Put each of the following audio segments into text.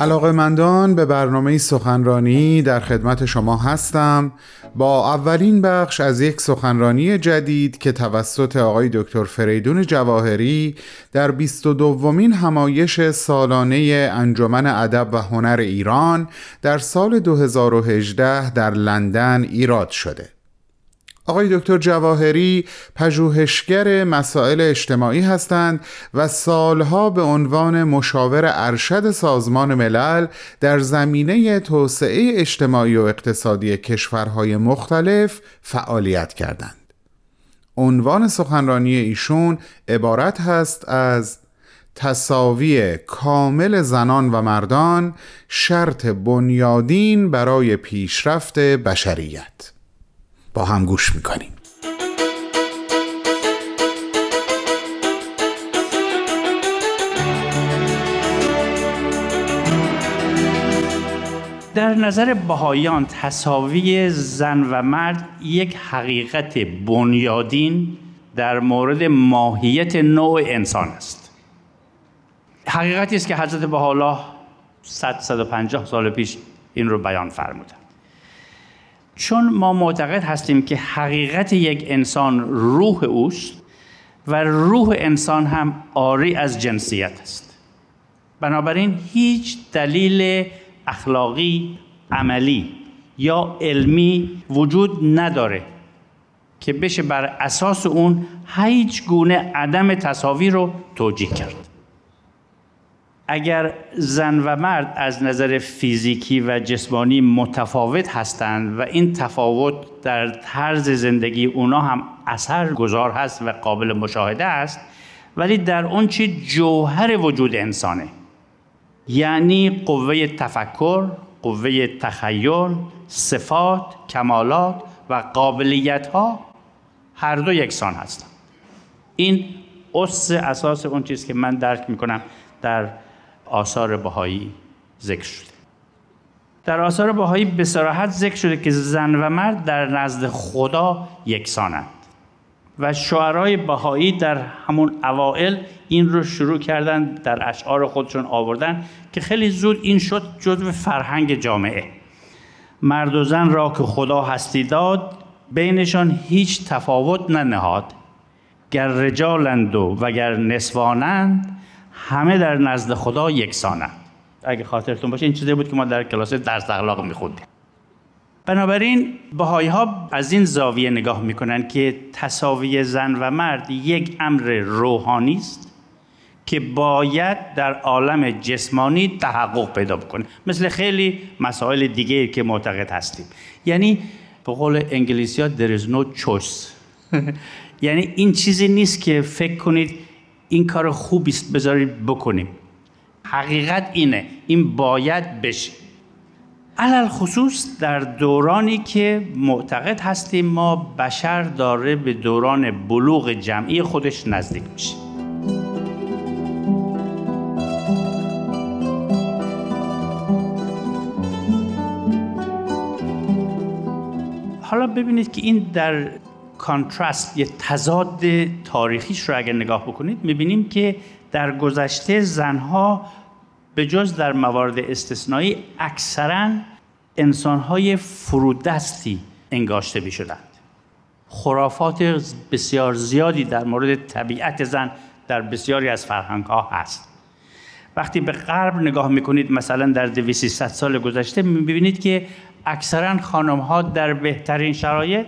علاقمندان به برنامه سخنرانی در خدمت شما هستم. با اولین بخش از یک سخنرانی جدید که توسط آقای دکتر فریدون جواهری در 22 دومین همایش سالانه انجمن ادب و هنر ایران در سال 2018 در لندن ایراد شده. آقای دکتر جواهری پژوهشگر مسائل اجتماعی هستند و سالها به عنوان مشاور ارشد سازمان ملل در زمینه توسعه اجتماعی و اقتصادی کشورهای مختلف فعالیت کردند. عنوان سخنرانی ایشون عبارت هست از تصاوی کامل زنان و مردان شرط بنیادین برای پیشرفت بشریت با هم گوش می‌کنیم. در نظر بهایان تصاوی زن و مرد یک حقیقت بنیادین در مورد ماهیت نوع انسان است. حقیقتی است که حضرت بهاءالله 100 150 سال پیش این رو بیان فرمودن. چون ما معتقد هستیم که حقیقت یک انسان روح اوست و روح انسان هم آری از جنسیت است. بنابراین هیچ دلیل اخلاقی عملی یا علمی وجود نداره که بشه بر اساس اون هیچ گونه عدم تصاوی رو توجیه کرد. اگر زن و مرد از نظر فیزیکی و جسمانی متفاوت هستند و این تفاوت در طرز زندگی اونا هم اثر گذار هست و قابل مشاهده است ولی در اون چی جوهر وجود انسانه. یعنی قوه تفکر، قوه تخیل، صفات، کمالات و قابلیت ها هر دو یکسان هستند. این اس اساس اون چیز که من درک می‌کنم در آثار بهایی ذکر شده در آثار بهایی به صراحت ذکر شده که زن و مرد در نزد خدا یکسانند و شعرهای بهایی در همون اوائل این رو شروع کردن در اشعار خودشون آوردن که خیلی زود این شد جزو فرهنگ جامعه. مرد و زن را که خدا هستی داد بینشان هیچ تفاوت ننهاد. گر رجالند و وگر نسوانند همه در نزد خدا یکسانند اگه خاطرتون باشه این چیزی بود که ما در کلاس درس اخلاق میخوندیم. بنابراین بهایی ها از این زاویه نگاه می‌کنن که تصاوی زن و مرد یک امر روحانی است که باید در عالم جسمانی تحقق پیدا بکنه. مثل خیلی مسائل دیگه که معتقد هستیم. یعنی به قول انگلیسی ها there is no یعنی این چیزی نیست که فکر کنید این کار خوبی است بذارید بکنیم. حقیقت اینه این باید بشه. علل خصوص در دورانی که معتقد هستیم ما بشر داره به دوران بلوغ جمعی خودش نزدیک میشه. حالا ببینید که این در کانترست یه تضاد تاریخیش رو اگر نگاه بکنید می‌بینیم که در گذشته زنها به جز در موارد استثنایی اکثرا انسانهای فرودستی انگاشته می شدند خرافات بسیار زیادی در مورد طبیعت زن در بسیاری از فرهنگ ها هست. وقتی به غرب نگاه می‌کنید مثلا در 200 سال گذشته می‌بینید که اکثرا خانم ها در بهترین شرایط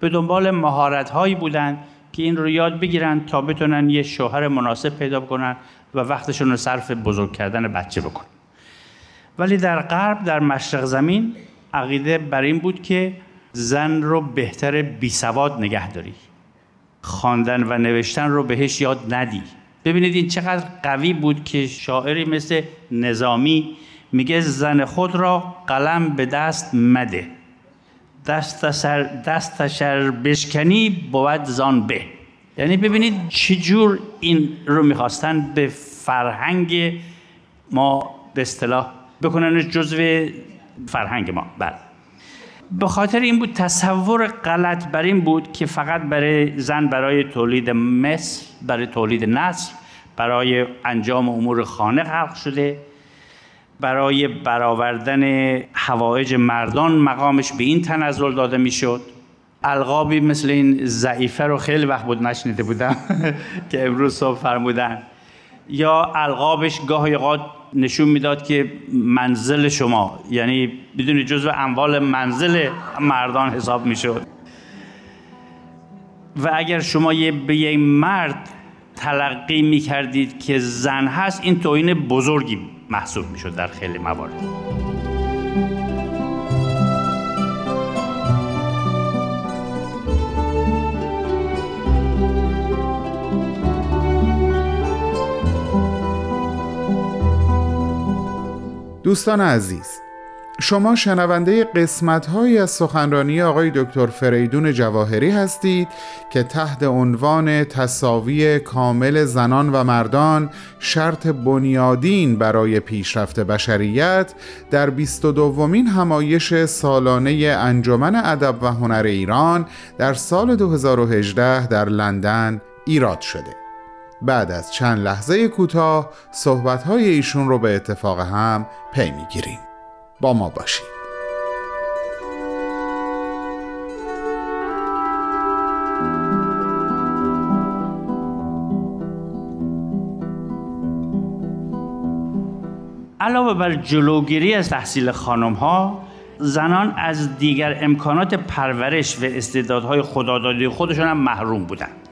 به دنبال مهارت هایی بودند که این رو یاد بگیرن تا بتونن یه شوهر مناسب پیدا کنن و وقتشون رو صرف بزرگ کردن بچه بکنن. ولی در غرب در مشرق زمین عقیده بر این بود که زن رو بهتر بی سواد نگه داری. خواندن و نوشتن رو بهش یاد ندی. ببینید این چقدر قوی بود که شاعری مثل نظامی میگه زن خود را قلم به دست مده. دست سر دست بشکنی بود زان به. یعنی ببینید چجور این رو می‌خواستن به فرهنگ ما به اصطلاح بکنن جزو فرهنگ ما. بله. به خاطر این بود تصور غلط بر این بود که فقط برای زن برای تولید مثل برای تولید نسل برای انجام امور خانه خلق شده. برای برآوردن هوایج مردان مقامش به این تنزل داده می‌شد. القابی مثل این ضعیفه رو خیلی وقت بود نشنیده بودم که امروز صبح فرمودن. یا القابش گاهی اوقات نشون می‌داد که منزل شما یعنی بدون جزو اموال منزل مردان حساب می‌شد. و اگر شما یه به یک مرد تلقی می‌کردید که زن هست این توهین بزرگی محسوب می‌شد در خیلی موارد. دوستان عزیز شما شنونده قسمت هایی از سخنرانی آقای دکتر فریدون جواهری هستید که تحت عنوان تصاوی کامل زنان و مردان شرط بنیادین برای پیشرفت بشریت در 22 دومین همایش سالانه انجمن ادب و هنر ایران در سال 2018 در لندن ایراد شده. بعد از چند لحظه کوتاه صحبت‌های ایشون رو به اتفاق هم پی می‌گیریم. با ما باشید علاوه بر جلوگیری از تحصیل خانم ها زنان از دیگر امکانات پرورش و استعدادهای خدادادی خودشان هم محروم بودند.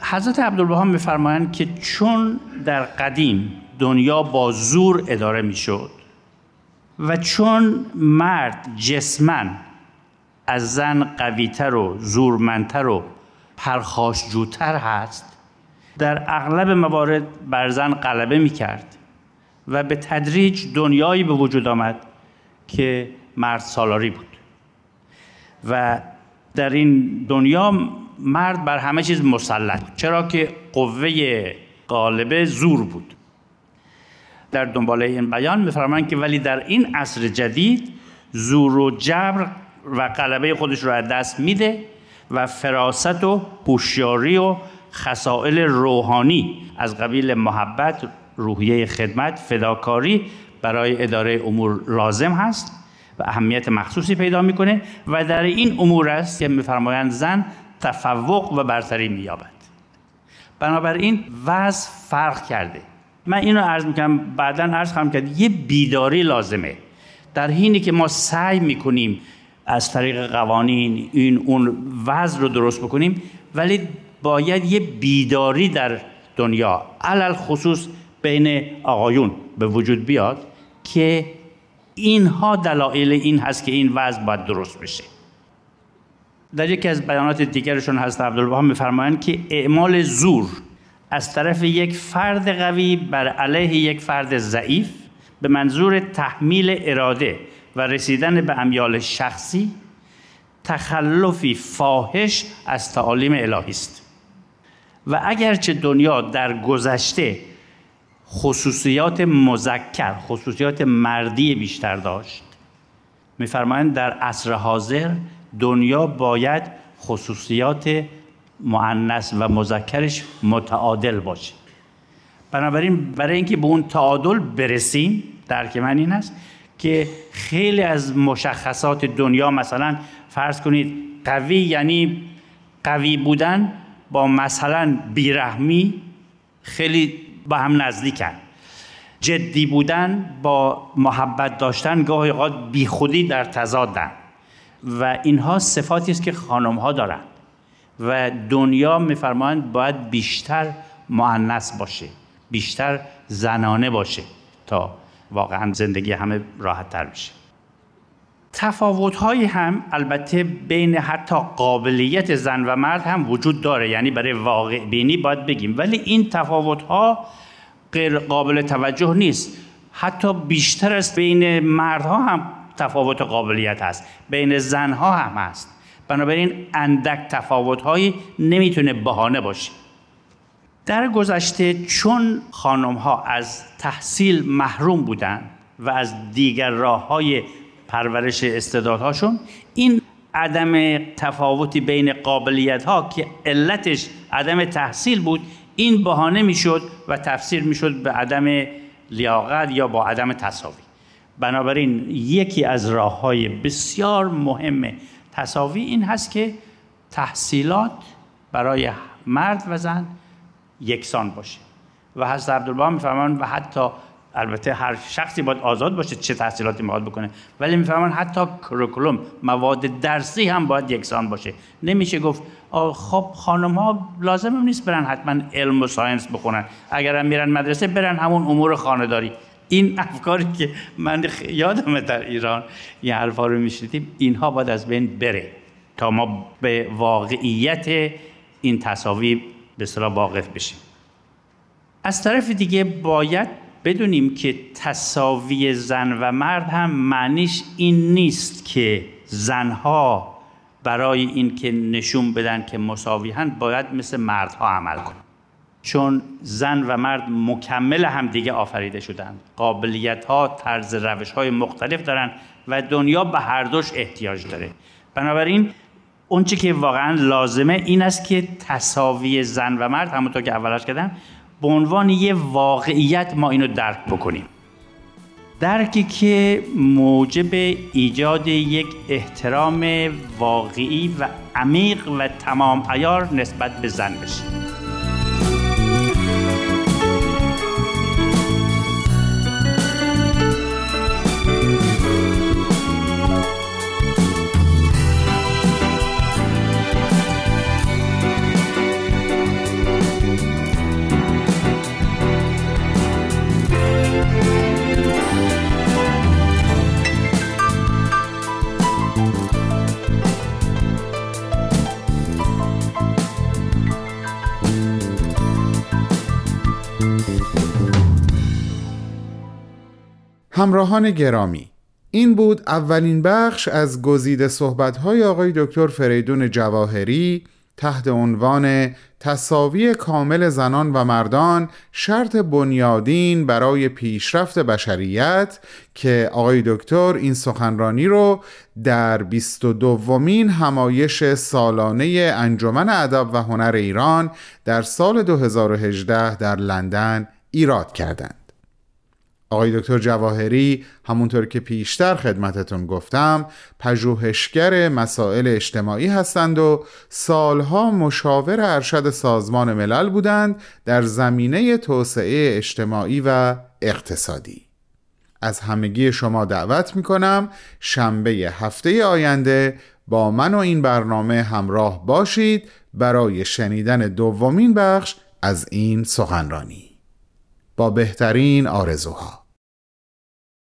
حضرت عبدالبها میفرمایند که چون در قدیم دنیا با زور اداره می‌شد و چون مرد جسمن از زن قویتر و زورمندتر و پرخاشجوتر هست در اغلب موارد بر زن غلبه می‌کرد و به تدریج دنیایی به وجود آمد که مرد سالاری بود. و در این دنیا مرد بر همه چیز مسلط چرا که قوه غالبه زور بود. در دنبال این بیان میفرمایند که ولی در این عصر جدید زور و جبر و غلبه خودش رو از دست میده و فراست و هوشیاری و خصائل روحانی از قبیل محبت روحیه خدمت فداکاری برای اداره امور لازم هست و اهمیت مخصوصی پیدا می‌کنه و در این امور است که میفرمایند زن تفوق و برتری مییابد. بنابراین وضع فرق کرده. من اینو عرض می‌کنم بعدا عرض خواهم کرد یه بیداری لازمه. در حینی که ما سعی می‌کنیم از طریق قوانین این اون وضع رو درست بکنیم ولی باید یه بیداری در دنیا علل خصوص بین آقایون به وجود بیاد که اینها دلایل این هست که این وضع باید درست بشه. در یکی از بیانات دیگرشون هست عبدالبها میفرمایند که اعمال زور از طرف یک فرد قوی بر علیه یک فرد ضعیف به منظور تحمیل اراده و رسیدن به امیال شخصی تخلفی فاحش از تعالیم الهی است. و اگرچه دنیا در گذشته خصوصیات مذکر خصوصیات مردی بیشتر داشت میفرمایند در عصر حاضر دنیا باید خصوصیات معنس و مذکرش متعادل باشه. بنابراین برای اینکه به اون تعادل برسیم درک من این است که خیلی از مشخصات دنیا مثلا فرض کنید قوی یعنی قوی بودن با مثلا بیرحمی خیلی با هم نزدیکن. جدی بودن با محبت داشتن گاهی اوقات بیخودی در تضادن. و اینها صفاتی است که خانم ها دارند و دنیا میفرمایند باید بیشتر معنس باشه بیشتر زنانه باشه تا واقعا زندگی همه راحت تر بشه. تفاوت های هم البته بین حتی قابلیت زن و مرد هم وجود داره یعنی برای واقع بینی باید بگیم. ولی این تفاوت ها غیر قابل توجه نیست. حتی بیشتر است بین مردها هم تفاوت قابلیت هست بین زنها هم هست. بنابراین اندک تفاوت هایی نمی‌تونه بهانه باشه. در گذشته چون خانم ها از تحصیل محروم بودند و از دیگر راه های پرورش استعدادهاشون این عدم تفاوتی بین قابلیت ها که علتش عدم تحصیل بود این بهانه می‌شد و تفسیر می‌شد به عدم لیاقت یا با عدم تساوی. بنابراین یکی از راه های بسیار مهم تساوی این هست که تحصیلات برای مرد و زن یکسان باشه. و حضرت عبدالبها میفرمان و حتی البته هر شخصی باید آزاد باشه چه تحصیلاتی می‌خواد بکنه ولی می‌فهمن حتی کروکولوم مواد درسی هم باید یکسان باشه. نمیشه گفت خب خانم ها لازم نیست برن حتما علم و ساینس بخونن. اگر هم میرن مدرسه برن همون امور خانداری. این افکاری که من یادمه در ایران این حرفا رو میشنیدیم اینها باید از بین بره تا ما به واقعیت این تصاوی به صلاح واقف بشیم. از طرف دیگه باید بدونیم که تصاوی زن و مرد هم معنیش این نیست که زنها برای اینکه نشون بدن که مساوی باید مثل مردها عمل کنن. چون زن و مرد مکمل هم دیگه آفریده شدند. قابلیت ها طرز روش های مختلف دارن و دنیا به هر دوش احتیاج داره. بنابراین اونچه که واقعا لازمه این است که تصاوی زن و مرد همونطور که اولش کردم به عنوان یه واقعیت ما اینو درک بکنیم. درکی که موجب ایجاد یک احترام واقعی و عمیق و تمام ایار نسبت به زن بشه. همراهان گرامی. این بود اولین بخش از گزیده صحبت‌های آقای دکتر فریدون جواهری تحت عنوان تصاوی کامل زنان و مردان شرط بنیادین برای پیشرفت بشریت که آقای دکتر این سخنرانی رو در 22 دومین همایش سالانه انجمن ادب و هنر ایران در سال 2018 در لندن ایراد کردند. آقای دکتر جواهری همونطور که پیشتر خدمتتون گفتم پژوهشگر مسائل اجتماعی هستند و سالها مشاور ارشد سازمان ملل بودند در زمینه توسعه اجتماعی و اقتصادی. از همگی شما دعوت می‌کنم شنبه هفته آینده با من و این برنامه همراه باشید برای شنیدن دومین بخش از این سخنرانی. با بهترین آرزوها.